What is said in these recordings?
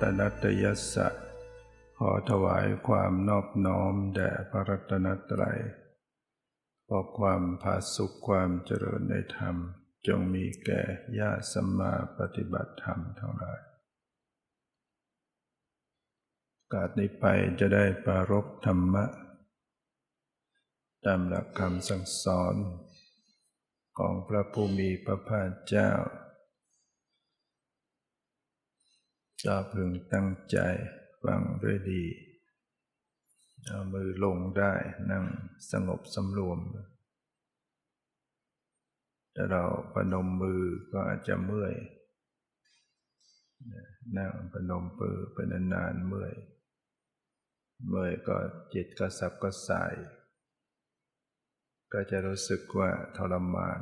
ตรัตนัตยสะขอถวายความนอบน้อมแด่พระรัตนตรัยขอความผาสุขความเจริญในธรรม จงมีแก่ญาติสัมมาปฏิบัติธรรมทั้งหลายกาสนี้ไปจะได้ปารบธรรมะ ตามหลักคำสั่งสอนของพระผู้มีพระภาคเจ้า จะพึงตั้งใจฟังด้วยดีเอามือลงได้นั่งสงบสำรวมถ้าเราปนมมือก็อาจจะเมื่อยนั่งปนมมือเป็นนานๆเมื่อย เมื่อยก็จิตก็สับก็สาย ก็จะรู้สึกว่าทรมาน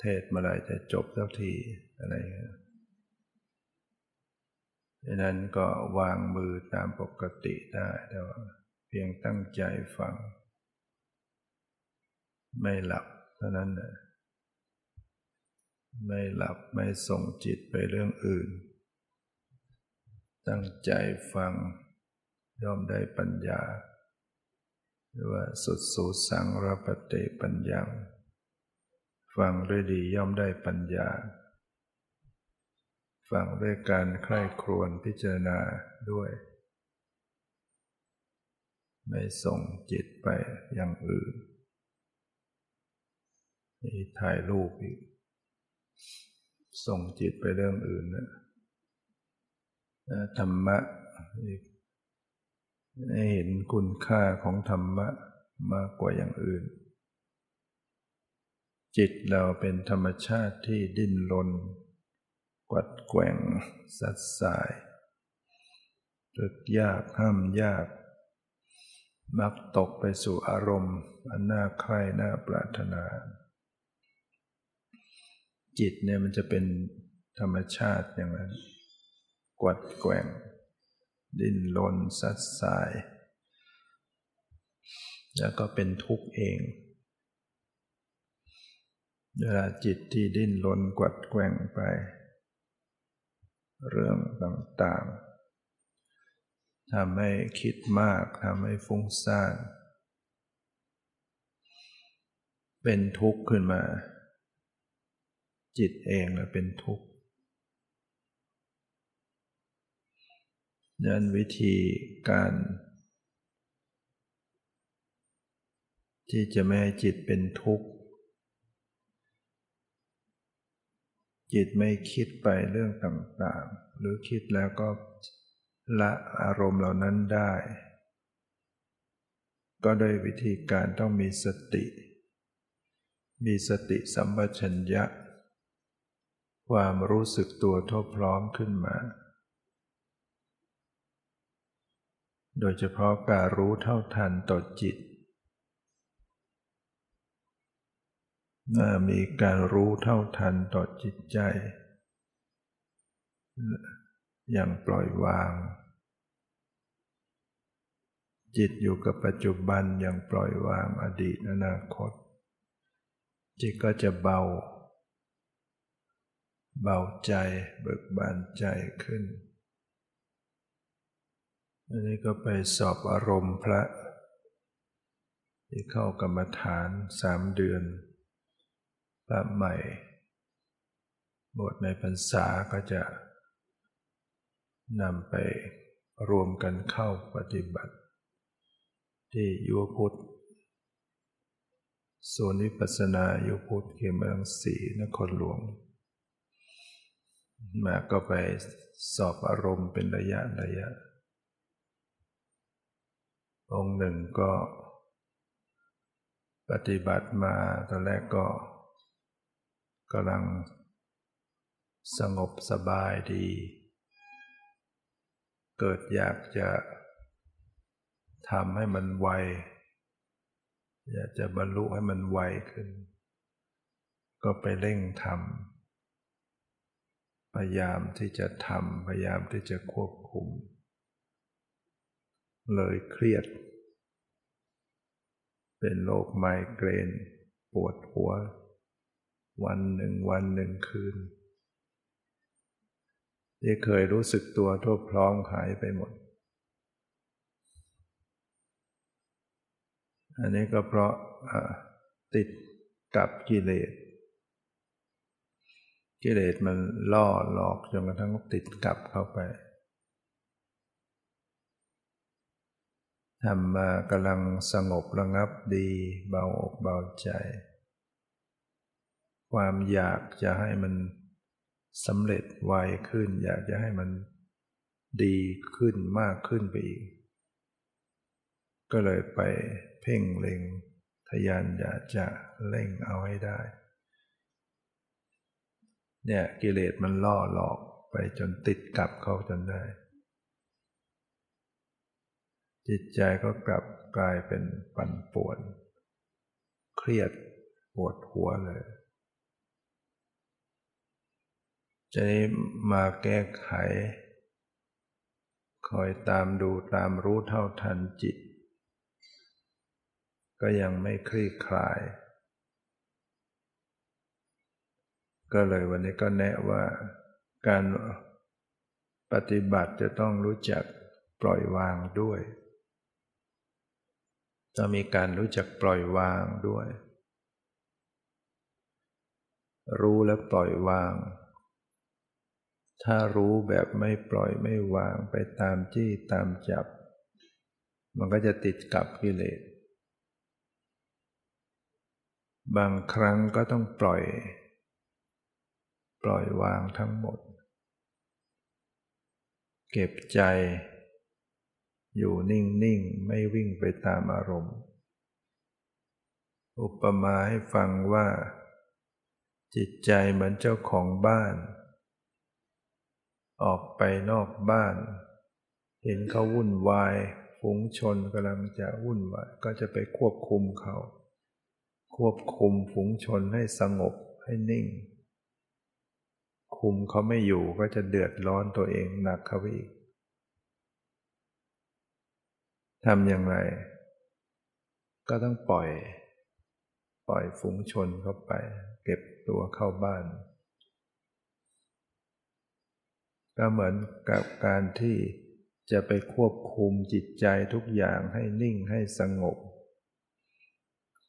เทศเมื่อไรจะจบสักทีอะไรเงี้ย ดังนั้นก็วางมือตามปกติได้แต่ว่าเพียงตั้งใจฟัง ไม่หลับเท่านั้นนะไม่หลับไม่ส่งจิตไปเรื่องอื่น ตั้งใจฟังย่อมได้ปัญญา หรือว่าสุดสูสังรปเตปัญญาฟังด้วยดีย่อมได้ปัญญา ฟังด้วยการใคร่ครวญพิจารณาด้วย ไม่ส่งจิตไปอย่างอื่นนี่ถ่ายรูปอีก ส่งจิตไปเรื่องอื่นนะธรรมะให้เห็นคุณค่าของธรรมะมากกว่าอย่างอื่น จิตเราเป็นธรรมชาติที่ดิ้นรน วัดแกว่งสัดสายตึกยากห้ามยาก มักตกไปสู่อารมณ์ อันน่าใคร่น่าปรารถนา จิตเนี่ยมันจะเป็นธรรมชาติอย่างนั้น กวัดแกว่ง ดิ้นรนสัดสาย แล้วก็เป็นทุกข์เองเวลาจิตที่ดิ้นรนกวัดแกว่งไป เรื่องต่างๆทำให้คิดมากทำให้ฟุ้งซ่านเป็นทุกข์ขึ้นมา จิตเองนะเป็นทุกข์นั้นวิธีการ ที่จะไม่ให้จิตเป็นทุกข์ จิตไม่คิดไปเรื่องต่างๆ หรือคิดแล้วก็ละอารมณ์เหล่านั้นได้ ก็โดยวิธีการต้องมีสติ มีสติสัมปชัญญะ ความรู้สึกตัวทั่วพร้อมขึ้นมา โดยเฉพาะการรู้เท่าทันต่อจิต มีการรู้เท่าทันต่อจิตใจ อย่างปล่อยวาง จิตอยู่กับปัจจุบันอย่างปล่อยวางอดีตอนาคต จิตก็จะเบา เบาใจเบิกบานใจขึ้น อันนี้ก็ไปสอบอารมณ์พระ ที่เข้ากรรมฐานสามเดือน พระใหม่ บทในพรรษาก็จะนำไปรวมกันเข้าปฏิบัติ ที่ยุพุทธส่วนวิปัสนายุพุทธเขมรังสีนครหลวง มาก็ไปสอบอารมณ์เป็นระยะระยะ องค์หนึ่งก็ปฏิบัติมาตอนแรกก็ กำลังสงบสบายดี เกิดอยากจะทำให้มันไว อยากจะบรรลุให้มันไวขึ้น ก็ไปเร่งทำพยายามที่จะทำพยายามที่จะควบคุม เลยเครียด เป็นโรคไมเกรน ปวดหัว วันหนึ่งวันหนึ่งคืน ที่เคยรู้สึกตัวทั่วพร้อมหายไปหมด อันนี้ก็เพราะติดกับกิเลส กิเลสมันล่อหลอกจนกระทั่งติดกับเข้าไปทำมากำลังสงบระงับดี เบาอกเบาใจ ความอยากจะให้มันสำเร็จไวขึ้น อยากจะให้มันดีขึ้นมากขึ้นไปอีก ก็เลยไปเพ่งเล็งทยานอยากจะเล่งเอาให้ได้ เนี่ยกิเลสมันล่อหลอกไปจนติดกลับเข้าจนได้ จิตใจก็กลับกลายเป็นปั่นป่วน เครียดปวดหัวเลย จะนี้มาแก้ไข คอยตามดูตามรู้เท่าทันจิต ก็ยังไม่คลี่คลาย ก็เลยวันนี้ก็แนะว่าการปฏิบัติจะต้องรู้จักปล่อยวางด้วยจะมีการรู้จักปล่อยวางด้วย รู้และปล่อยวาง ถ้ารู้แบบไม่ปล่อยไม่วางไปตามจี้ตามจับ มันก็จะติดกับกิเลส บางครั้งก็ต้องปล่อย ปล่อยวางทั้งหมด เก็บใจ อยู่นิ่ง ๆ ไม่วิ่งไปตามอารมณ์ อุปมาให้ฟังว่า จิตใจเหมือนเจ้าของบ้าน ออกไปนอกบ้าน เห็นเขาวุ่นวายฝูงชนกำลังจะวุ่นวายก็จะไปควบคุมเขา ควบคุมฝูงชนให้สงบให้นิ่ง คุมเขาไม่อยู่ก็จะเดือดร้อนตัวเองหนักเขาอีกทำอย่างไร ก็ต้องปล่อย ปล่อยฝูงชนเข้าไป เก็บตัวเข้าบ้าน ก็เหมือนกับการที่จะไปควบคุมจิตใจทุกอย่างให้นิ่งให้สงบ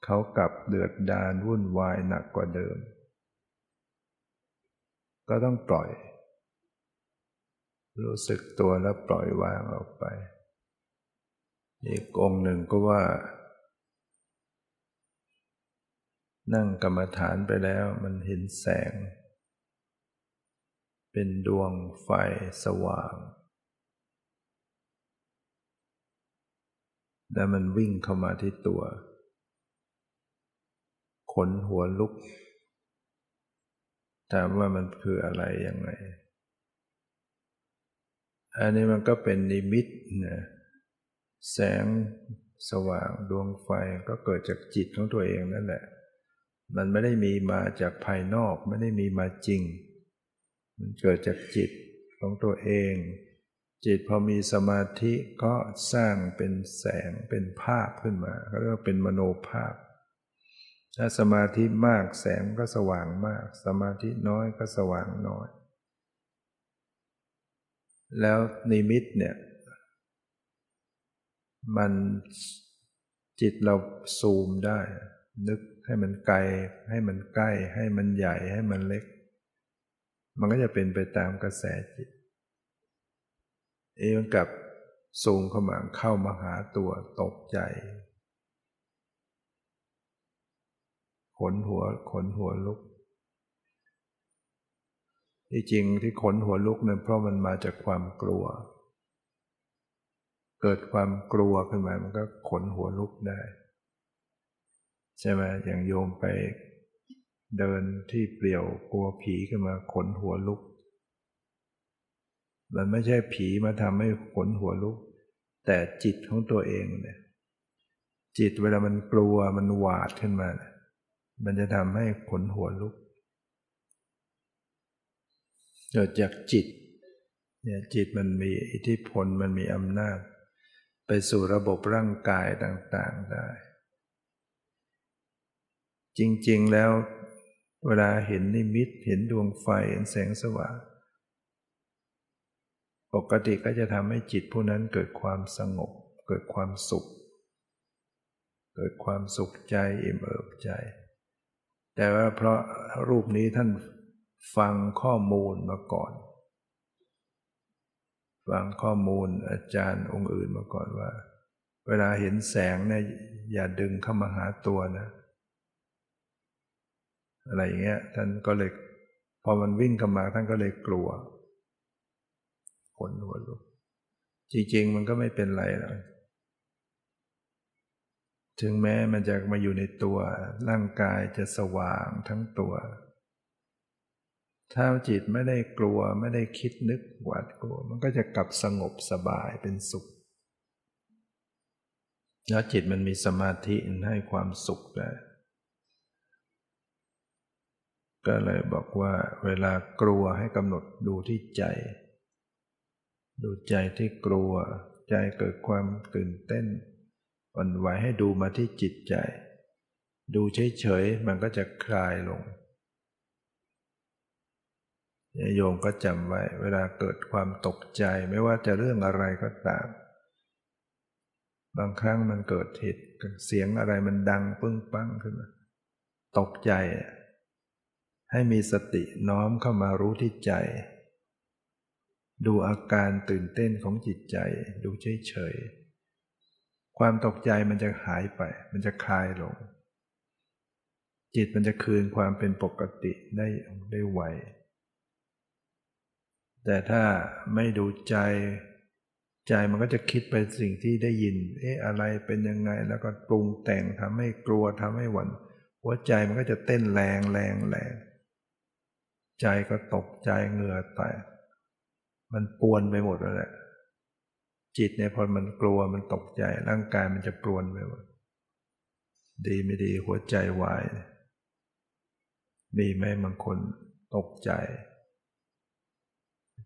เขากลับเดือดดานวุ่นวายหนักกว่าเดิม ก็ต้องปล่อย รู้สึกตัวแล้วปล่อยวางออกไป อีกองหนึ่งก็ว่า นั่งกรรมฐานไปแล้วมันเห็นแสง เป็นดวงไฟสว่าง แล้วมันวิ่งเข้ามาที่ตัว ขนหัวลุก ถามว่ามันคืออะไรยังไง อันนี้มันก็เป็นนิมิตนะแสงสว่างดวงไฟก็เกิดจากจิตของตัวเองนั่นแหละ มันไม่ได้มีมาจากภายนอกไม่ได้มีมาจริง มันเกิดจากจิตของตัวเอง จิตพอมีสมาธิก็สร้างเป็นแสงเป็นภาพขึ้นมาเขาเรียกว่าเป็นมโนภาพ ถ้าสมาธิมากแสงก็สว่างมาก สมาธิน้อยก็สว่างน้อย แล้วนิมิตเนี่ยมันจิตเราซูมได้ นึกให้มันไกล ให้มันใกล้ ให้มันใหญ่ให้มันเล็ก มันก็จะเป็นไปตามกระแสจิต เองกับซูมเข้ามาเข้ามาหาตัวตกใจ ขนหัวขนหัวลุก ที่จริงที่ขนหัวลุกเนี่ยเพราะมันมาจากความกลัว เกิดความกลัวขึ้นมามันก็ขนหัวลุกได้ ใช่ไหมอย่างโยมไป เดินที่เปลี่ยวกลัวผีขึ้นมาขนหัวลุก มันไม่ใช่ผีมาทำให้ขนหัวลุก แต่จิตของตัวเองเนี่ยจิตเวลามันกลัวมันหวาดขึ้นมา มันจะทำให้ขนหัวลุกเกิดจากจิตเนี่ยจิตมันมีอิทธิพลมันมีอำนาจ ไปสู่ระบบร่างกายต่างๆได้ จริงๆแล้ว เวลาเห็นนิมิตเห็นดวงไฟเห็นแสงสว่าง ปกติก็จะทำให้จิตผู้นั้นเกิดความสงบ เกิดความสุข เกิดความสุขใจอิ่มเอิบใจ แต่ว่าเพราะรูปนี้ท่านฟังข้อมูลมาก่อน ฟังข้อมูลอาจารย์องค์อื่นมาก่อนว่า เวลาเห็นแสงเนี่ยอย่าดึงเข้ามาหาตัวนะ อะไรอย่างเงี้ยท่านก็เลยพอมันวิ่งเข้ามาท่านก็เลยกลัวขนหัวลุกจริง ๆ มันก็ไม่เป็นไรหรอกถึงแม้มันจะมาอยู่ในตัวร่างกายจะสว่างทั้งตัว ถ้าจิตไม่ได้กลัวไม่ได้คิดนึกหวาดกลัว มันก็จะกลับสงบสบายเป็นสุข แล้วจิตมันมีสมาธิให้ความสุขได้ ก็เลยบอกว่าเวลากลัวให้กำหนดดูที่ใจ ดูใจที่กลัว ใจเกิดความตื่นเต้นอ่อนไหวให้ดูมาที่จิตใจ ดูเฉยๆมันก็จะคลายลงโยมก็จำไว้ เวลาเกิดความตกใจไม่ว่าจะเรื่องอะไรก็ตาม บางครั้งมันเกิดเหตุเสียงอะไรมันดังปึ้งปั้งขึ้นมาตกใจ ให้มีสติน้อมเข้ามารู้ที่ใจ ดูอาการตื่นเต้นของจิตใจ ดูเฉยๆ ความตกใจมันจะหายไป มันจะคลายลง จิตมันจะคืนความเป็นปกติได้ได้ไว แต่ถ้าไม่ดูใจ ใจมันก็จะคิดไปสิ่งที่ได้ยิน เอ๊ะอะไรเป็นยังไง แล้วก็ปรุงแต่งทำให้กลัวทำให้หวั่นหัวใจมันก็จะเต้นแรงแรงแรง ใจก็ตกใจเหงื่อแตกมันปวนไปหมดแล้วแหละจิตเนี่ยพอมันกลัวมันตกใจ ร่างกายมันจะปวนไปหมดดีไม่ดีหัวใจวายมีไหมบางคนตกใจ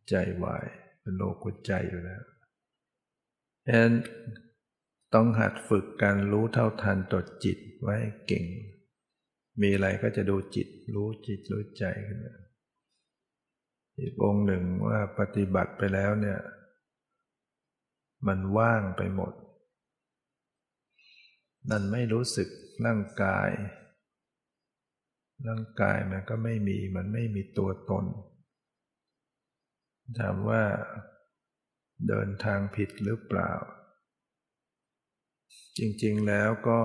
ใจวายเป็นโรคหัวใจอยู่แล้วฉะนั้นต้องหัดฝึกการรู้เท่าทันตัวจิตไว้เก่ง มีอะไรก็จะดูจิตรู้จิตรู้ใจขึ้นมา อีกองหนึ่งว่าปฏิบัติไปแล้วเนี่ย มันว่างไปหมด นั่นไม่รู้สึกร่างกาย ร่างกายมันก็ไม่มีมันไม่มีตัวตน ถามว่าเดินทางผิดหรือเปล่า จริงๆแล้วก็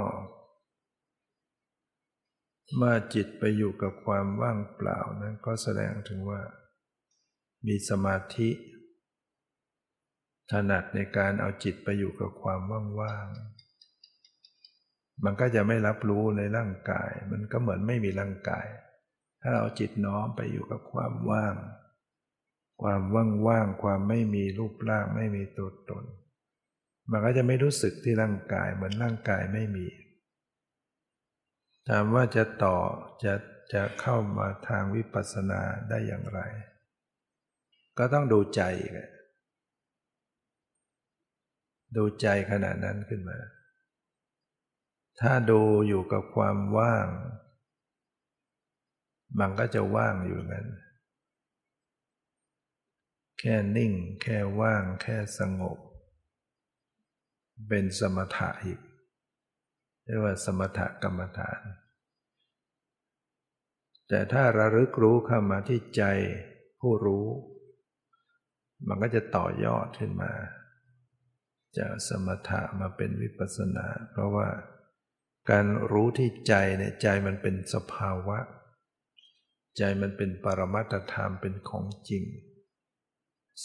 เมื่อจิตไปอยู่กับความว่างเปล่านั้นก็แสดงถึงว่า มีสมาธิ ถนัดในการเอาจิตไปอยู่กับความว่างๆ มันก็จะไม่รับรู้ในร่างกาย มันก็เหมือนไม่มีร่างกาย ถ้าเราจิตน้อมไปอยู่กับความว่าง ความว่างๆ ความไม่มีรูปร่าง ไม่มีตัวตน มันก็จะไม่รู้สึกที่ร่างกาย เหมือนร่างกายไม่มี ถามว่าจะต่อจะจะเข้ามาทางวิปัสสนาได้อย่างไร ก็ต้องดูใจดูใจขณะนั้นขึ้นมา ถ้าดูอยู่กับความว่าง มันก็จะว่างอยู่นั้น แค่นิ่ง แค่ว่าง แค่สงบ เป็นสมถะอีกเรียกว่าสมถกรรมฐาน แต่ถ้าระลึกรู้เข้ามาที่ใจผู้รู้ มันก็จะต่อยอดขึ้นมา จากสมถะมาเป็นวิปัสสนา เพราะว่าการรู้ที่ใจเนี่ยใจมันเป็นสภาวะ ใจมันเป็นปรมัตธรรมเป็นของจริง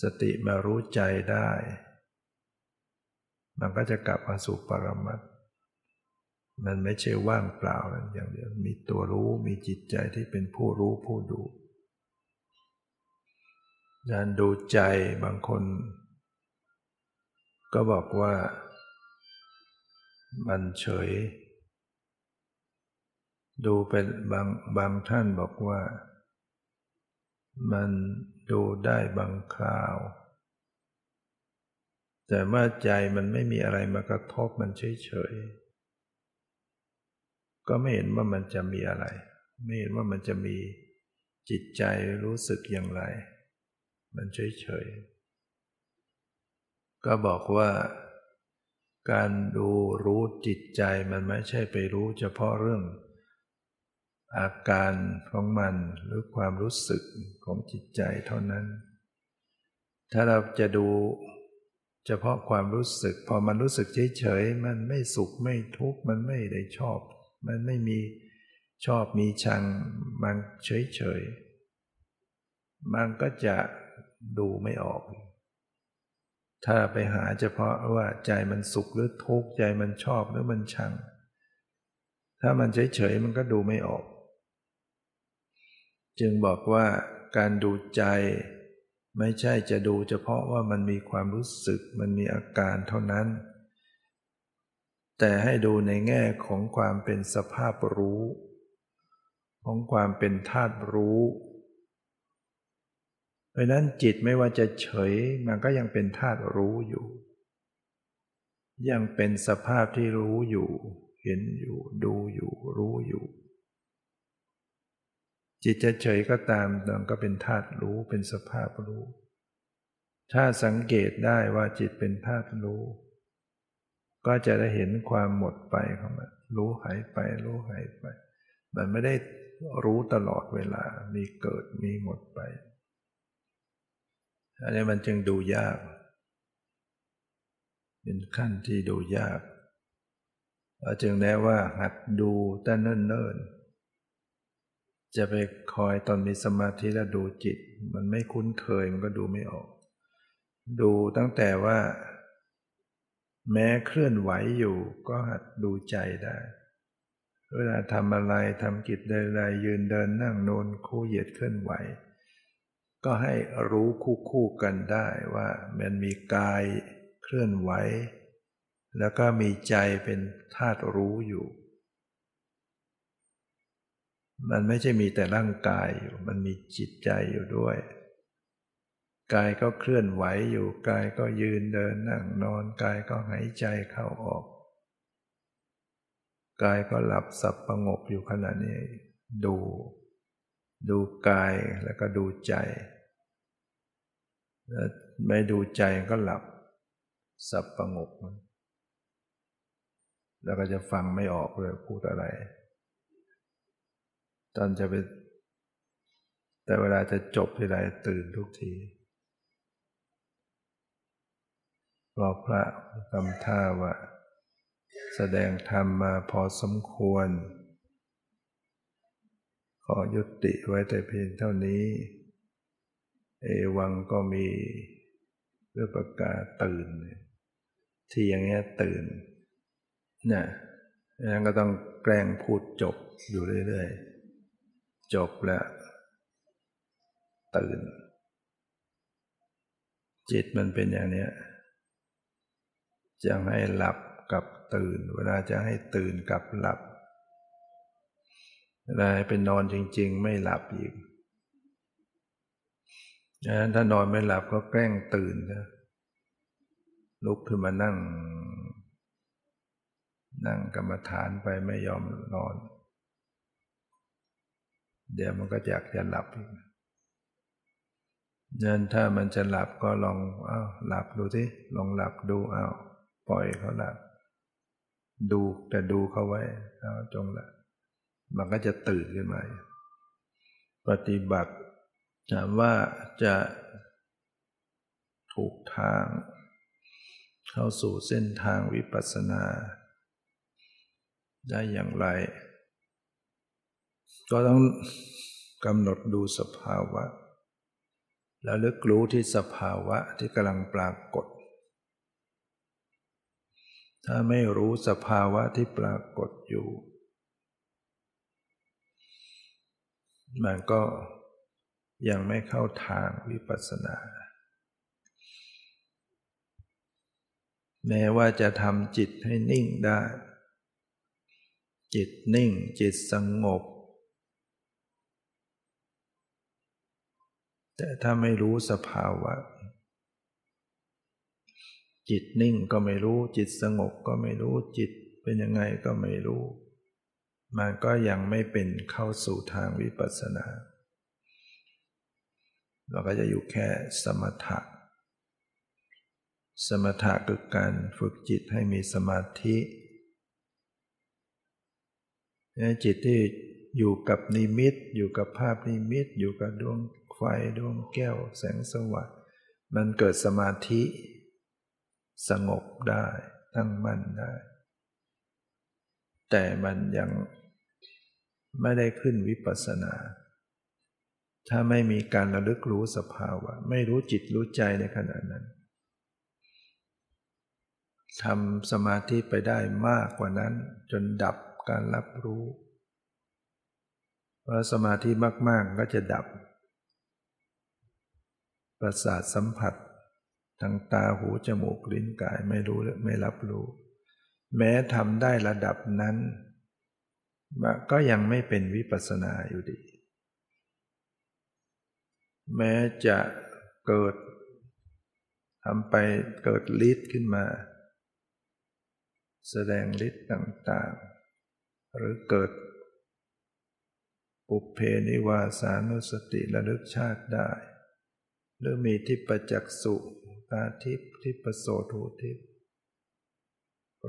สติมารู้ใจได้ มันก็จะกลับมาสู่ปรมัตมันไม่ใช่ว่างเปล่าอย่างเดียวมีตัวรู้มีจิตใจที่เป็นผู้รู้ผู้ดู การดูใจบางคน ก็บอกว่า มันเฉย ดูเป็นบางบางท่านบอกว่า มันดูได้บางคราว แต่เมื่อใจมันไม่มีอะไรมากระทบมันเฉยเฉยก็ไม่เห็นว่ามันจะมีอะไร ไม่เห็นว่ามันจะมีจิตใจรู้สึกอย่างไร มันเฉยๆ ก็บอกว่าการดูรู้จิตใจมันไม่ใช่ไปรู้เฉพาะเรื่อง อาการของมันหรือความรู้สึกของจิตใจเท่านั้น ถ้าเราจะดูเฉพาะความรู้สึก พอมันรู้สึกเฉยๆ มันไม่สุขไม่ทุกข์มันไม่ได้ชอบ มันไม่มีชอบมีชังมันเฉยๆ มันก็จะ ดูไม่ออก ถ้าไปหาเฉพาะว่าใจมันสุขหรือทุกข์ใจมันชอบหรือมันชัง ถ้ามันเฉยๆมันก็ดูไม่ออก จึงบอกว่าการดูใจไม่ใช่จะดูเฉพาะว่ามันมีความรู้สึกมันมีอาการเท่านั้น แต่ให้ดูในแง่ของความเป็นสภาพรู้ ของความเป็นธาตุรู้ ราะนั้นจิตไม่ว่าจะเฉยมันก็ยังเป็นธาตุรู้อยู่ ยังเป็นสภาพที่รู้อยู่ เห็นอยู่ ดูอยู่ รู้อยู่ จิตจะเฉยก็ตามมันก็เป็นธาตุรู้เป็นสภาพรู้ ถ้าสังเกตได้ว่าจิตเป็นธาตุรู้ ก็จะได้เห็นความหมดไปของมันรู้หายไป รู้หายไป มันไม่ได้รู้ตลอดเวลามีเกิดมีหมดไป อันนี้มันจึงดูยาก เป็นขั้นที่ดูยากเราจึงแนะว่าหัดดูแต่เนิ่นๆ จะไปคอยตอนมีสมาธิแล้วดูจิต มันไม่คุ้นเคยมันก็ดูไม่ออก ดูตั้งแต่ว่า แม้เคลื่อนไหวอยู่ ก็หัดดูใจได้ เวลาทำอะไรทำกิจใดๆยืนเดินนั่งโนนคู่เหยียดเคลื่อนไหว ก็ให้รู้คู่คู่กันได้ว่ามันมีกายเคลื่อนไหว แล้วก็มีใจเป็นธาตุรู้อยู่ มันไม่ใช่มีแต่ร่างกายอยู่ มันมีจิตใจอยู่ด้วย กายก็เคลื่อนไหวอยู่ กายก็ยืนเดินนั่งนอน กายก็หายใจเข้าออก กายก็หลับสับประงกอยู่ขณะนี้ดู ดูกายแล้วก็ดูใจ ไม่ดูใจก็หลับ สับประงก แล้วก็จะฟังไม่ออกเลยพูดอะไร ตอนจะไป แต่เวลาจะจบทีไรตื่นทุกทีรอพระกำท่าว่า แสดงธรรมมาพอสมควร ขอยุติไว้แต่เพียงเท่านี้ เอวังก็มีเรื่อประกาศตื่น ที่อย่างเงี้ยตื่นนี่ยยังก็ต้องแกล้งพูดจบอยู่เรื่อยๆ จบแล้ว ตื่น จิตมันเป็นอย่างเนี้ยจะให้หลับกับตื่น เวลาจะให้ตื่นกับหลับ ลาไปนอนจริง ๆ ไม่หลับอีกถ้านอนไม่หลับก็แกล้งตื่นนะลุกขึ้นมานั่ง นั่งกรรมฐานไปไม่ยอมนอน เดี๋ยวมันก็อยากจะหลับอีกงนั้นถ้ามันจะหลับก็ลองอ้าวหลับดูสิลองหลับดูอ้าวปล่อยเขาหลับ ดูแต่ดูเขาไว้เอาจงหลับ มันก็จะตื่นขึ้นมาปฏิบัติถามว่าจะถูกทาง เข้าสู่เส้นทางวิปัสสนา ได้อย่างไร ก็ต้องกำหนดดูสภาวะ แล้วลึกรู้ที่สภาวะที่กำลังปรากฏ ถ้าไม่รู้สภาวะที่ปรากฏอยู่ มันก็ยังไม่เข้าทางวิปัสสนา แม้ว่าจะทำจิตให้นิ่งได้ จิตนิ่งจิตสงบ แต่ถ้าไม่รู้สภาวะ จิตนิ่งก็ไม่รู้ จิตสงบก็ไม่รู้จิตเป็นยังไงก็ไม่รู้ มันก็ยังไม่เป็นเข้าสู่ทางวิปัสสนา เราก็จะอยู่แค่สมถะ สมถะคือการฝึกจิตให้มีสมาธิจิตที่อยู่กับนิมิต อยู่กับภาพนิมิต อยู่กับดวงไฟดวงแก้ว แสงสว่างมันเกิดสมาธิ สงบได้ ตั้งมั่นได้ แต่มันยัง ไม่ได้ขึ้นวิปัสสนา ถ้าไม่มีการระลึกรู้สภาวะ ไม่รู้จิตรู้ใจในขณะนั้นทำสมาธิไปได้มากกว่านั้น จนดับการรับรู้เพราะสมาธิมาก ๆ ก็จะดับ ประสาทสัมผัสทางตาหูจมูกลิ้นกายไม่รู้ไม่รับรู้ แม้ทำได้ระดับนั้น ก็ยังไม่เป็นวิปัสสนาอยู่ดี แม้จะเกิดทำไปเกิดฤทธิ์ขึ้นมา แสดงฤทธิ์ต่างๆ หรือเกิด ปุเพนิวาสานุสติระลึกชาติได้ หรือมีทิปจักสุตาทิพทิปโสทูทิพ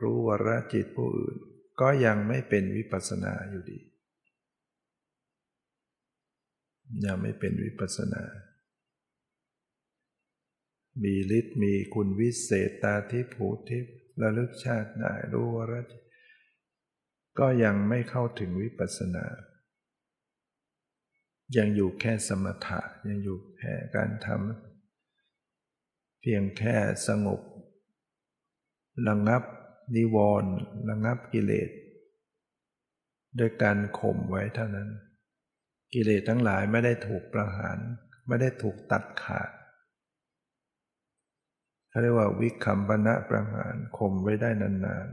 รู้วรจิตผู้อื่น ก็ยังไม่เป็นวิปัสนาอยู่ดี ยังไม่เป็นวิปัสนา มีฤทธิ์มีคุณวิเศษตาทิพูทิพระลึกชาติได้รู้วรจก็ยังไม่เข้าถึงวิปัสนา ยังอยู่แค่สมถะยังอยู่แค่การทำเพียงแค่สงบระงับ นิวรณ์ระงับกิเลสโดยการข่มไว้เท่านั้น กิเลสทั้งหลายไม่ได้ถูกประหาร ไม่ได้ถูกตัดขาดเขาเรียกว่าวิคัมปณะประหารข่มไว้ได้นาน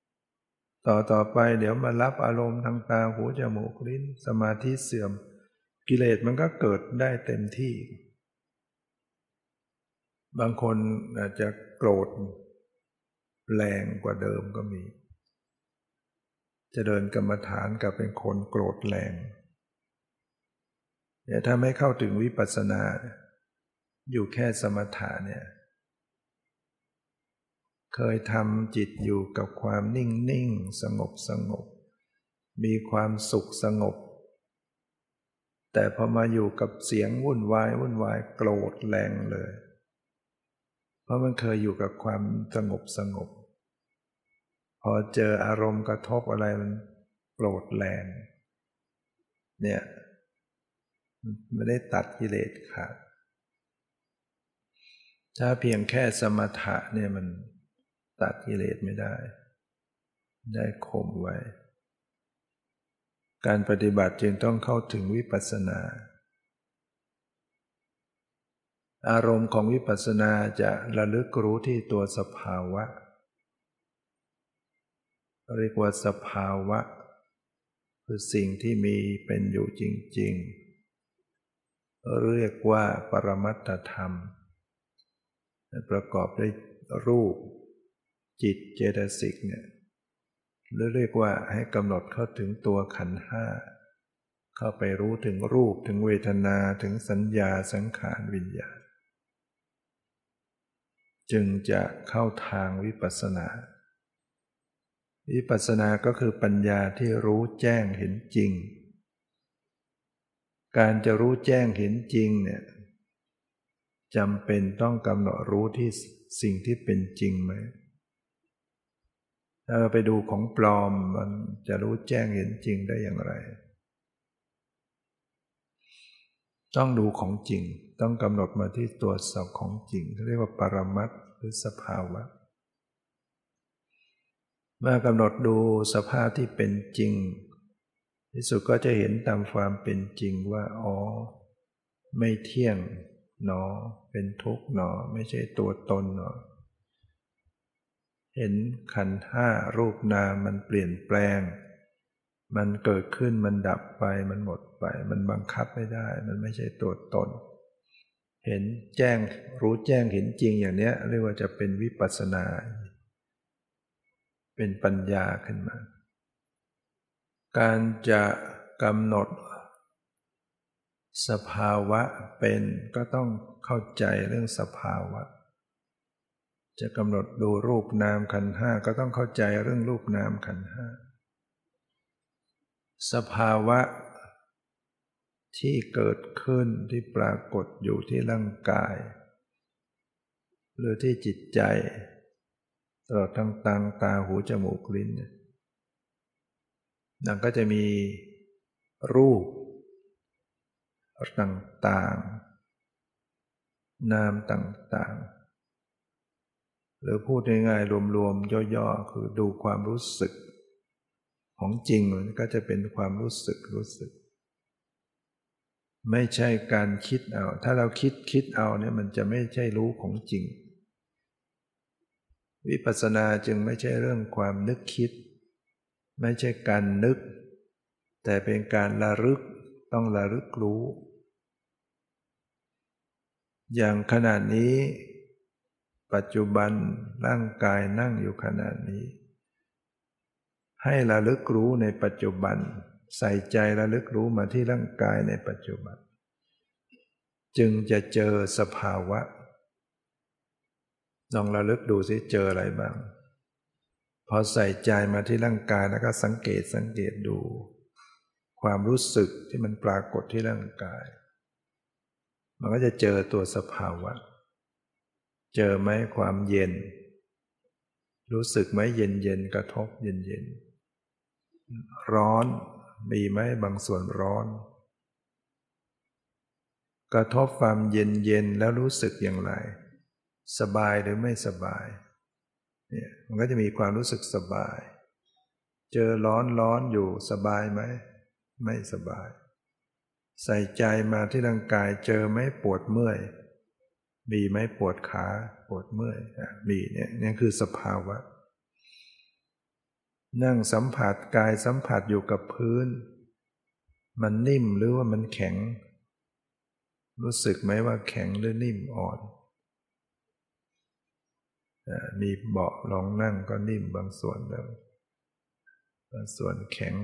ๆ ต่อต่อไปเดี๋ยวมารับอารมณ์ทางตาหูจมูกลิ้น สมาธิเสื่อม กิเลสมันก็เกิดได้เต็มที่ บางคนอาจจะโกรธ แรงกว่าเดิมก็มีจะเดินกรรมฐานกับเป็นคนโกรธแรงแต่ยถ้าไม่เข้าถึงวิปัสสนา อยู่แค่สมถะเนี่ย เคยทำจิตอยู่กับความนิ่งนิ่งสงบสงบ มีความสุขสงบ แต่พอมาอยู่กับเสียงวุ่นวายวุ่นวายโกรธแรงเลย เพราะมันเคยอยู่กับความสงบสงบ พอเจออารมณ์กระทบอะไรมันโกรธแรง เนี่ยไม่ได้ตัดกิเลสขาดถ้าเพียงแค่สมถะเนี่ยมันตัดกิเลสไม่ได้ ได้ข่มไว้ การปฏิบัติจึงต้องเข้าถึงวิปัสสนา อารมณ์ของวิปัสสนาจะระลึกรู้ที่ตัวสภาวะ เรียกว่าสภาวะ คือสิ่งที่มีเป็นอยู่จริง ๆ เรียกว่าปรมัตธรรม ประกอบด้วยรูป จิตเจตสิกเนี่ยหรือเรียกว่าให้กำหนดเข้าถึงตัวขันห้าเข้าไปรู้ถึงรูปถึงเวทนาถึงสัญญาสังขารวิญญาณ จึงจะเข้าทางวิปัสสนา วิปัสสนาก็คือปัญญาที่รู้แจ้งเห็นจริง การจะรู้แจ้งเห็นจริงเนี่ยจำเป็นต้องกำหนดรู้ที่สิ่งที่เป็นจริงไหมถ้าเราไปดูของปลอมมันจะรู้แจ้งเห็นจริงได้อย่างไร ต้องดูของจริง ต้องกำหนดมาที่ตัวสอบของจริงเรียกว่าปรมัตหรือสภาวะ เมื่อกำหนดดูสภาพที่เป็นจริง ที่สุดก็จะเห็นตามความเป็นจริงว่าอ๋อ ไม่เที่ยงหนอ เป็นทุกข์หนอ ไม่ใช่ตัวตนหนอ เห็นขันห้ารูปนามมันเปลี่ยนแปลง มันเกิดขึ้นมันดับไปมันหมดไป มันบังคับไม่ได้ มันไม่ใช่ตัวตน เห็นแจ้งรู้แจ้งเห็นจริงอย่างเนี้ยเรียกว่าจะเป็นวิปัสสนา เป็นปัญญาขึ้นมา การจะกำหนด สภาวะเป็นก็ต้องเข้าใจเรื่องสภาวะ จะกำหนดดูรูปนามขันห้าก็ต้องเข้าใจเรื่องรูปนามขันห้าสภาวะที่เกิดขึ้นที่ปรากฏอยู่ที่ร่างกาย หรือที่จิตใจ ตลอดทั้งตังตาหูจมูกลิ้นนั่นก็จะมีรูปต่างๆ นามต่างๆ หรือพูดง่ายๆ รวมๆ ย่อๆ คือดูความรู้สึก ของจริงมันก็จะเป็นความรู้สึกรู้สึก ไม่ใช่การคิดเอา ถ้าเราคิดคิดเอาเนี่ยมันจะไม่ใช่รู้ของจริง วิปัสสนาจึงไม่ใช่เรื่องความนึกคิด ไม่ใช่การนึก แต่เป็นการระลึกต้องระลึกรู้ อย่างขณะนี้ ปัจจุบันร่างกายนั่งอยู่ขณะนี้ ให้ระลึกรู้ในปัจจุบัน ใส่ใจระลึกรู้มาที่ร่างกายในปัจจุบัน จึงจะเจอสภาวะ ลองระลึกดูสิเจออะไรบ้าง พอใส่ใจมาที่ร่างกายแล้วก็สังเกตสังเกตดู ความรู้สึกที่มันปรากฏที่ร่างกาย มันก็จะเจอตัวสภาวะ เจอไหมความเย็น รู้สึกไหมเย็นเย็นกระทบเย็นเย็นร้อนมีไหมบางส่วนร้อน กระทบความเย็นเย็นแล้วรู้สึกอย่างไร สบายหรือไม่สบายเนี่ยมันก็จะมีความรู้สึกสบาย เจอร้อนร้อนอยู่สบายไหมไม่สบาย ใส่ใจมาที่ร่างกายเจอไหมปวดเมื่อย มีไหมปวดขาปวดเมื่อยมีเนี่ยนี่คือสภาวะ นั่งสัมผัสกายสัมผัสอยู่กับพื้น มันนิ่มหรือว่ามันแข็ง รู้สึกไหมว่าแข็งหรือนิ่มอ่อน มีเบาะรองนั่งก็นิ่มบางส่วนแล้วบางส่วนแข็ง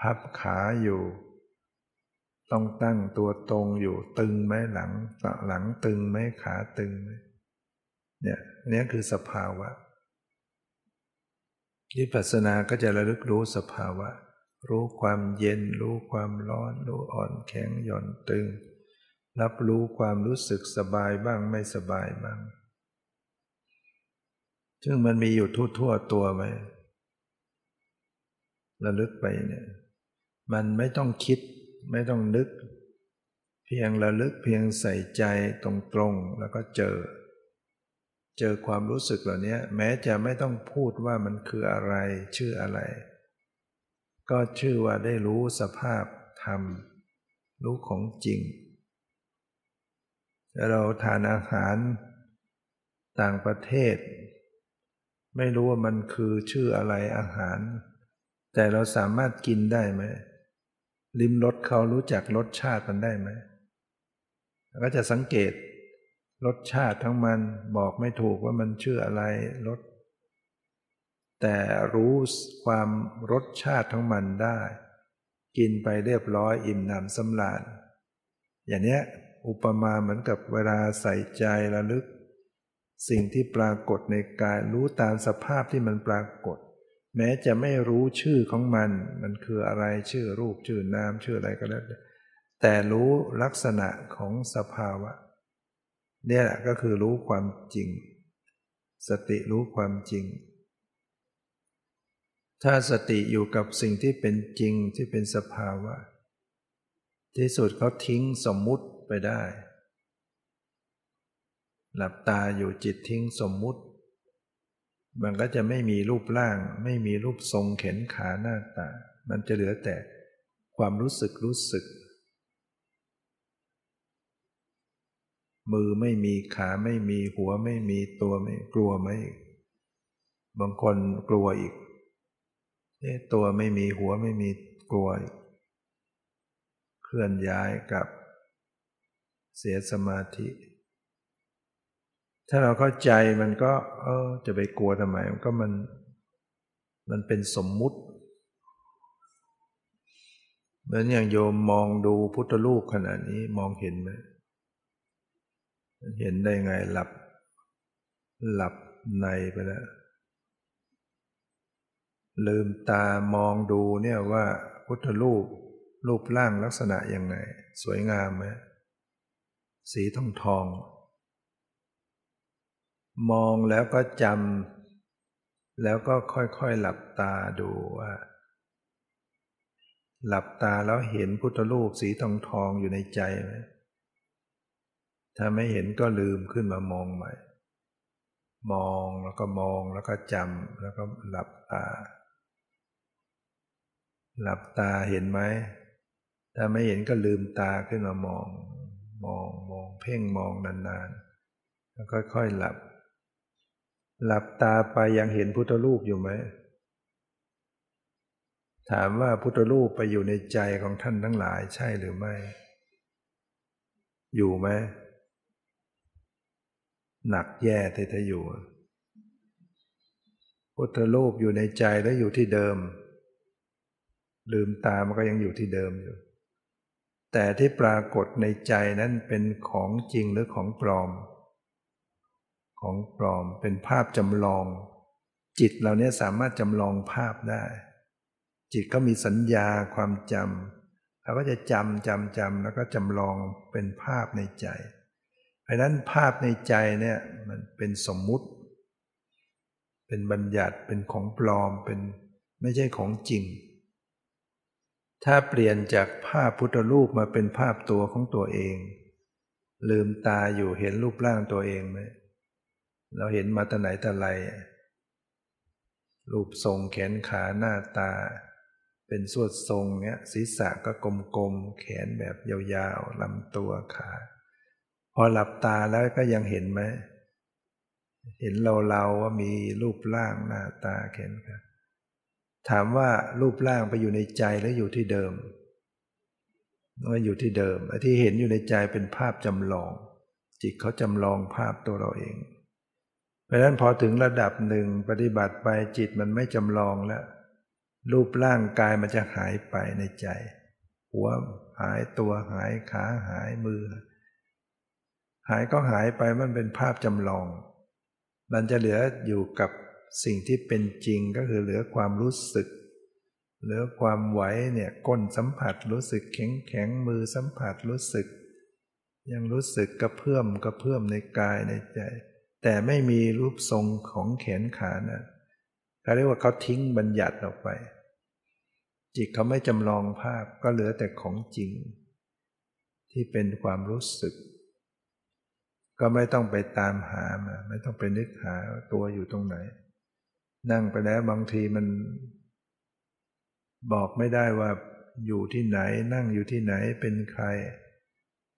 พับขาอยู่ ต้องตั้งตัวตรงอยู่ตึงไหมหลังหลังตึงไหมขาตึงไหมเนี่ยนี่คือสภาวะวิปัสสนาก็จะระลึกรู้สภาวะ รู้ความเย็น รู้ความร้อน รู้อ่อนแข็งหย่อนตึง รับรู้ความรู้สึกสบายบ้างไม่สบายบ้าง ซึ่งมันมีอยู่ทั่วๆตัวไหมระลึกไปเนี่ย มันไม่ต้องคิด ไม่ต้องนึก เพียงระลึกเพียงใส่ใจตรงๆแล้วก็เจอ เจอความรู้สึกเหล่านี้แม้จะไม่ต้องพูดว่ามันคืออะไร ชื่ออะไร ก็ชื่อว่าได้รู้สภาพธรรม รู้ของจริง เราทานอาหารต่างประเทศ ไม่รู้ว่ามันคือชื่ออะไรอาหาร แต่เราสามารถกินได้ไหมลิ้มรสเขารู้จักรสชาติมันได้ไหมก็จะสังเกตรสชาติทั้งมันบอกไม่ถูกว่ามันชื่ออะไรรสแต่รู้ความรสชาติทั้งมันได้ กินไปเรียบร้อยอิ่มหนำสำราญอย่างเนี้ยอุปมาเหมือนกับเวลาใส่ใจระลึก สิ่งที่ปรากฏในกายรู้ตามสภาพที่มันปรากฏ แม้จะไม่รู้ชื่อของมัน มันคืออะไรชื่อรูปชื่อนามชื่ออะไรก็แล้วแต่รู้ลักษณะของสภาวะเนี่ยก็คือรู้ความจริง สติรู้ความจริง ถ้าสติอยู่กับสิ่งที่เป็นจริงที่เป็นสภาวะ ที่สุดเขาทิ้งสมมุติไปได้ หลับตาอยู่จิตทิ้งสมมุติ มันก็จะไม่มีรูปร่าง ไม่มีรูปทรงเข็นขาหน้าตา มันจะเหลือแต่ความรู้สึกรู้สึก มือไม่มีขาไม่มีหัวไม่มีตัวไม่กลัวไม่บางคนกลัวอีกตัวไม่มีหัวไม่มีกลัวเคลื่อนย้ายกับเสียสมาธิ ถ้าเราเข้าใจมันก็ เออ จะไปกลัวทำไมมันก็มัน มันเป็นสมมุติเหมือนอย่างโยมมองดูพุทธรูปขนาดนี้มองเห็นไหมเห็นได้ไงหลับ หลับในไปแล้วลืมตามองดูเนี่ยว่าพุทธรูปรูปร่างลักษณะยังไง สวยงามไหมสีทองทอง มองแล้วก็จำแล้วก็ค่อยๆหลับตาดูว่า หลับตาแล้วเห็นพุทธรูปสีทองทองอยู่ในใจไหมถ้าไม่เห็นก็ลืมขึ้นมามองใหม่ มองแล้วก็มองแล้วก็จำแล้วก็หลับตา หลับตาเห็นไหม ถ้าไม่เห็นก็ลืมตาขึ้นมามอง มองมองเพ่งมองนานๆ แล้วค่อยๆหลับ หลับตาไปยังเห็นพุทธรูปอยู่ไหม ถามว่าพุทธรูปไปอยู่ในใจของท่านทั้งหลายใช่หรือไม่ อยู่ไหม หนักแย่แต่ถ้าอยู่ พุทธรูปอยู่ในใจแล้วอยู่ที่เดิม ลืมตามันก็ยังอยู่ที่เดิมอยู่ แต่ที่ปรากฏในใจนั้นเป็นของจริงหรือของปลอม ของปลอมเป็นภาพจำลอง จิตเราเนี่ยสามารถจำลองภาพได้ จิตก็มีสัญญาความจำเขาก็จะจำจำจำแล้วก็จำลองเป็นภาพในใจ เพราะนั้นภาพในใจเนี่ยมันเป็นสมมุติ เป็นบัญญัติเป็นของปลอมเป็นไม่ใช่ของจริง ถ้าเปลี่ยนจากภาพพุทธรูปมาเป็นภาพตัวของตัวเอง ลืมตาอยู่เห็นรูปร่างตัวเองไหม เราเห็นมาแต่ไหนแต่ไรรูปทรงแขนขาหน้าตา เป็นสวดทรงเนี้ยศีรษะก็กลมๆ แขนแบบยาวๆลำตัวขา พอหลับตาแล้วก็ยังเห็นไหม เห็นเราเราว่ามีรูปร่างหน้าตาเข็นครับถามว่ารูปร่างไปอยู่ในใจหรืออยู่ที่เดิมว่าอยู่ที่เดิมที่เห็นอยู่ในใจเป็นภาพจำลอง จิตเขาจำลองภาพตัวเราเอง เพราะนั้นพอถึงระดับหนึ่งปฏิบัติไปจิตมันไม่จำลองแล้ว รูปร่างกายมันจะหายไปในใจ หัวหายตัวหายขาหายมือ หายก็หายไปมันเป็นภาพจำลอง มันจะเหลืออยู่กับสิ่งที่เป็นจริงก็คือเหลือความรู้สึก เหลือความไหวเนี่ยก้นสัมผัสรู้สึกแข็งแข็งมือสัมผัสรู้สึก ยังรู้สึกกระเพื่อมกระเพื่อมในกายในใจ แต่ไม่มีรูปทรงของแขนขานะเขาเรียกว่าเขาทิ้งบัญญัติออกไป จิตเขาไม่จำลองภาพก็เหลือแต่ของจริง ที่เป็นความรู้สึก ก็ไม่ต้องไปตามหามาไม่ต้องไปนึกหาตัวอยู่ตรงไหน นั่งไปแล้วบางทีมัน บอกไม่ได้ว่าอยู่ที่ไหนนั่งอยู่ที่ไหนเป็นใคร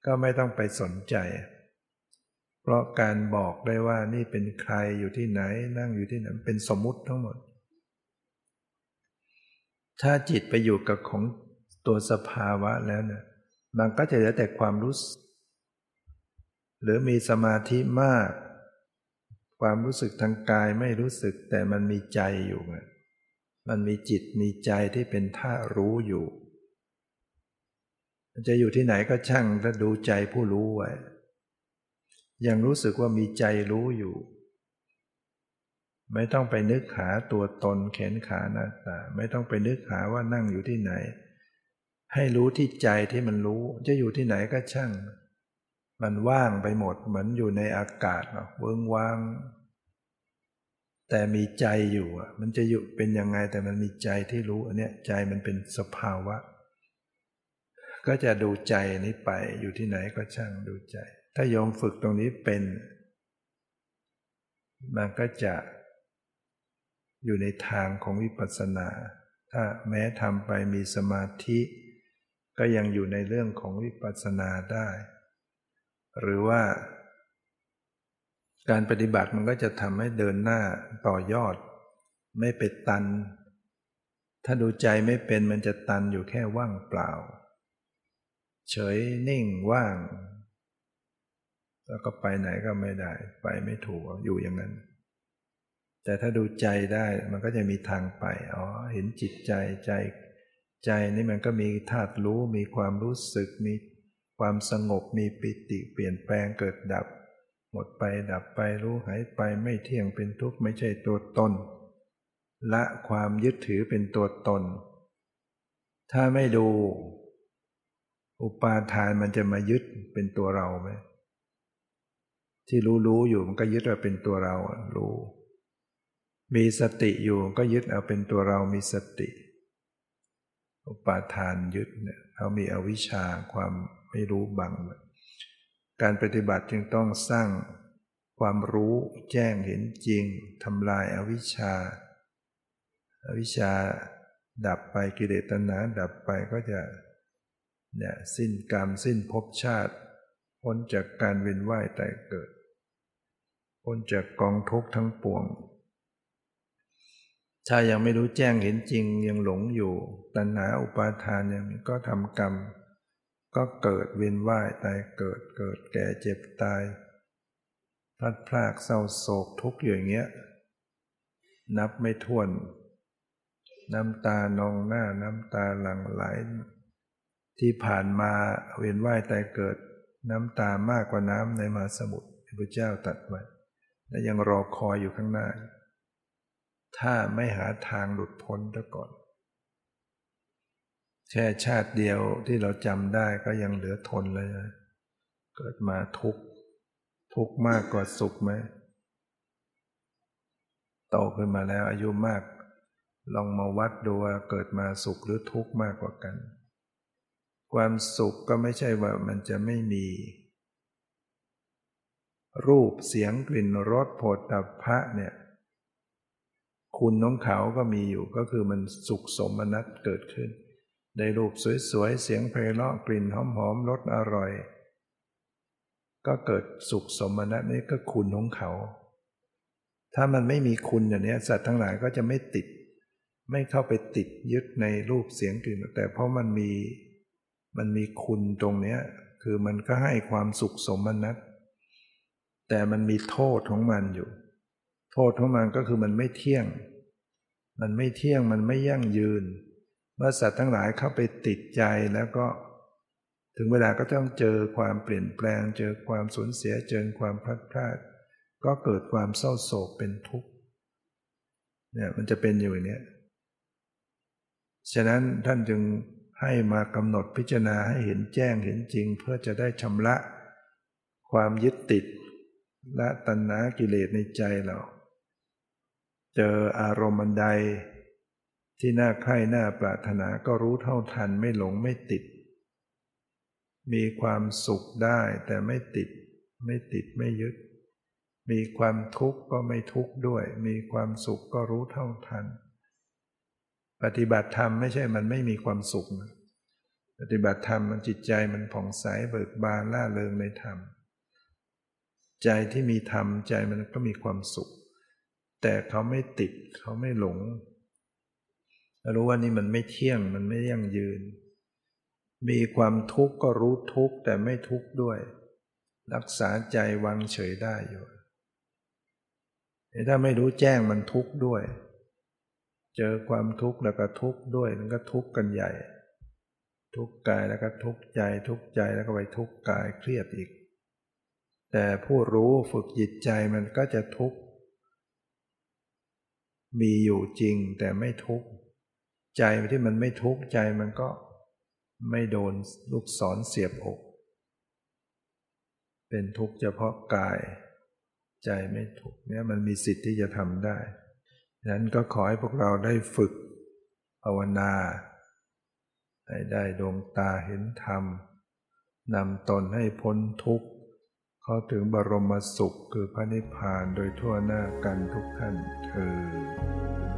ก็ไม่ต้องไปสนใจ ราะการบอกได้ว่านี่เป็นใครอยู่ที่ไหน นั่งอยู่ที่ไหนเป็นสมมุติทั้งหมด ถ้าจิตไปอยู่กับของตัวสภาวะแล้วเนี่ยมันก็จะเหลือแต่ความรู้สึก หรือมีสมาธิมาก ความรู้สึกทางกายไม่รู้สึกแต่มันมีใจอยู่มันมีจิตมีใจที่เป็นท่ารู้อยู่ จะอยู่ที่ไหนก็ช่างถ้าดูใจผู้รู้ไว้ ยังรู้สึกว่ามีใจรู้อยู่ ไม่ต้องไปนึกหาตัวตนแขนขาหน้าตาไม่ต้องไปนึกหาว่านั่งอยู่ที่ไหน ให้รู้ที่ใจที่มันรู้ จะอยู่ที่ไหนก็ช่าง มันว่างไปหมดเหมือนอยู่ในอากาศเวิงว่าง แต่มีใจอยู่มันจะอยู่เป็นยังไงแต่มันมีใจที่รู้อันเนี้ยใจมันเป็นสภาวะ ก็จะดูใจนี้ไปอยู่ที่ไหนก็ช่างดูใจ ถ้าโยมฝึกตรงนี้เป็น มันก็จะอยู่ในทางของวิปัสสนา ถ้าแม้ทำไปมีสมาธิ ก็ยังอยู่ในเรื่องของวิปัสสนาได้ หรือว่า การปฏิบัติมันก็จะทำให้เดินหน้าต่อยอด ไม่ไปตัน ถ้าดูใจไม่เป็นมันจะตันอยู่แค่ว่างเปล่า เฉยนิ่งว่าง แล้วก็ไปไหนก็ไม่ได้ ไปไม่ถูกอยู่อย่างนั้น แต่ถ้าดูใจได้มันก็จะมีทางไปอ๋อเห็นจิตใจใจใจนี่มันก็มีธาตุรู้ มีความรู้สึก มีความสงบ มีปิติเปลี่ยนแปลงเกิดดับ หมดไปดับไปรู้หายไปไม่เที่ยงเป็นทุกข์ไม่ใช่ตัวตนละความยึดถือเป็นตัวตน ถ้าไม่ดู อุปาทานมันจะมายึดเป็นตัวเราไหม ที่รู้รู้อยู่มันก็ยึดว่าเป็นตัวเรารู้ มีสติอยู่ก็ยึดเอาเป็นตัวเรามีสติ อุปาทานยึดเนี่ยเขามีอวิชชาความไม่รู้บัง การปฏิบัติจึงต้องสร้างความรู้แจ้งเห็นจริงทำลายอาวิชชาอาวิชชาดับไปกิเลสตัณหาดับไปก็จะเนี่ยสิ้นกรรมสิ้นภพชาติ พ้นจากการเวียนว่ายตายเกิด พ้นจากกองทุกข์ทั้งปวง ถ้ายังไม่รู้แจ้งเห็นจริงยังหลงอยู่ ตัณหาอุปาทานยังก็ทำกรรม ก็เกิดเวียนว่ายตายเกิดเกิดแก่เจ็บตาย พลัดพรากเศร้าโศกทุกข์อย่างเงี้ย นับไม่ถ้วน น้ำตานองหน้าน้ำตาหลั่งไหล ที่ผ่านมาเวียนว่ายตายเกิดน้ำตามากกว่าน้ำในมหาสมุทรพระเจ้าตัดไว้ และยังรอคอยอยู่ข้างหน้า ถ้าไม่หาทางหลุดพ้นซะก่อน แค่ชาติเดียวที่เราจำได้ก็ยังเหลือทนเลยนะเกิดมาทุกข์ทุกข์มากกว่าสุขไหมโตขึ้นมาแล้วอายุมาก ลองมาวัดดูว่าเกิดมาสุขหรือทุกข์มากกว่ากัน ความสุขก็ไม่ใช่ว่ามันจะไม่มี รูปเสียงกลิ่นรสโผฏฐัพพะเนี่ยคุณน้องเขาก็มีอยู่ก็คือมันสุขสมนัตเกิดขึ้น ได้รูปสวยๆ เสียงไพเราะกลิ่นหอมๆรสอร่อย ก็เกิดสุขสมนัตนี่ก็คุณของเขา ถ้ามันไม่มีคุณอย่างนี้สัตว์ทั้งหลายก็จะไม่ติด ไม่เข้าไปติดยึดในรูปเสียงกลิ่น แต่เพราะมันมีมันมีคุณตรงเนี้ยคือมันก็ให้ความสุขสมนัต แต่มันมีโทษของมันอยู่ โทษของมันก็คือมันไม่เที่ยง มันไม่เที่ยงมันไม่ยั่งยืน เมื่อสัตว์ทั้งหลายเข้าไปติดใจแล้วก็ ถึงเวลาก็ต้องเจอความเปลี่ยนแปลง เจอความสูญเสียเจอความพลาดพลาดก็เกิดความเศร้าโศกเป็นทุกข์เนี่ยมันจะเป็นอยู่อย่างนี้ฉะนั้นท่านจึงให้มากำหนดพิจารณาให้เห็นแจ้งเห็นจริง เพื่อจะได้ชำระ ความยึดติด ละตัณหากิเลสในใจเรา เจออารมณ์ใด ที่น่าใคร่น่าปรารถนาก็รู้เท่าทันไม่หลงไม่ติด มีความสุขได้แต่ไม่ติด ไม่ติดไม่ยึด มีความทุกข์ก็ไม่ทุกข์ด้วย มีความสุขก็รู้เท่าทัน ปฏิบัติธรรมไม่ใช่มันไม่มีความสุขปฏิบัติธรรมมันจิตใจมันผ่องใสเบิกบานล่าเริงในธรรม ใจที่มีธรรมใจมันก็มีความสุข แต่เขาไม่ติดเขาไม่หลง รู้ว่านี่มันไม่เที่ยงมันไม่ยั่งยืน มีความทุกข์ก็รู้ทุกข์แต่ไม่ทุกข์ด้วย รักษาใจวางเฉยได้อยู่ถ้าไม่รู้แจ้งมันทุกข์ด้วย เจอความทุกข์แล้วก็ทุกข์ด้วยมันก็ทุกข์กันใหญ่ ทุกข์กายแล้วก็ทุกข์ใจ ทุกข์ใจแล้วก็ไปทุกข์กายเครียดอีก แต่ผู้รู้ฝึกจิตใจมันก็จะทุกข์ มีอยู่จริงแต่ไม่ทุกข์ ใจที่มันไม่ทุกข์ใจมันก็ไม่โดนลูกศรเสียบอก เป็นทุกข์เฉพาะกาย ใจไม่ทุกข์เนี่ยมันมีสิทธิ์ที่จะทำได้ดังนั้นก็ขอให้พวกเราได้ฝึกภาวนาให้ได้ดวงตาเห็นธรรมนำตนให้พ้นทุกข์าถึงบรมสุขคือพระนิพพานโดยทั่วหน้ากันทุกท่านเธอ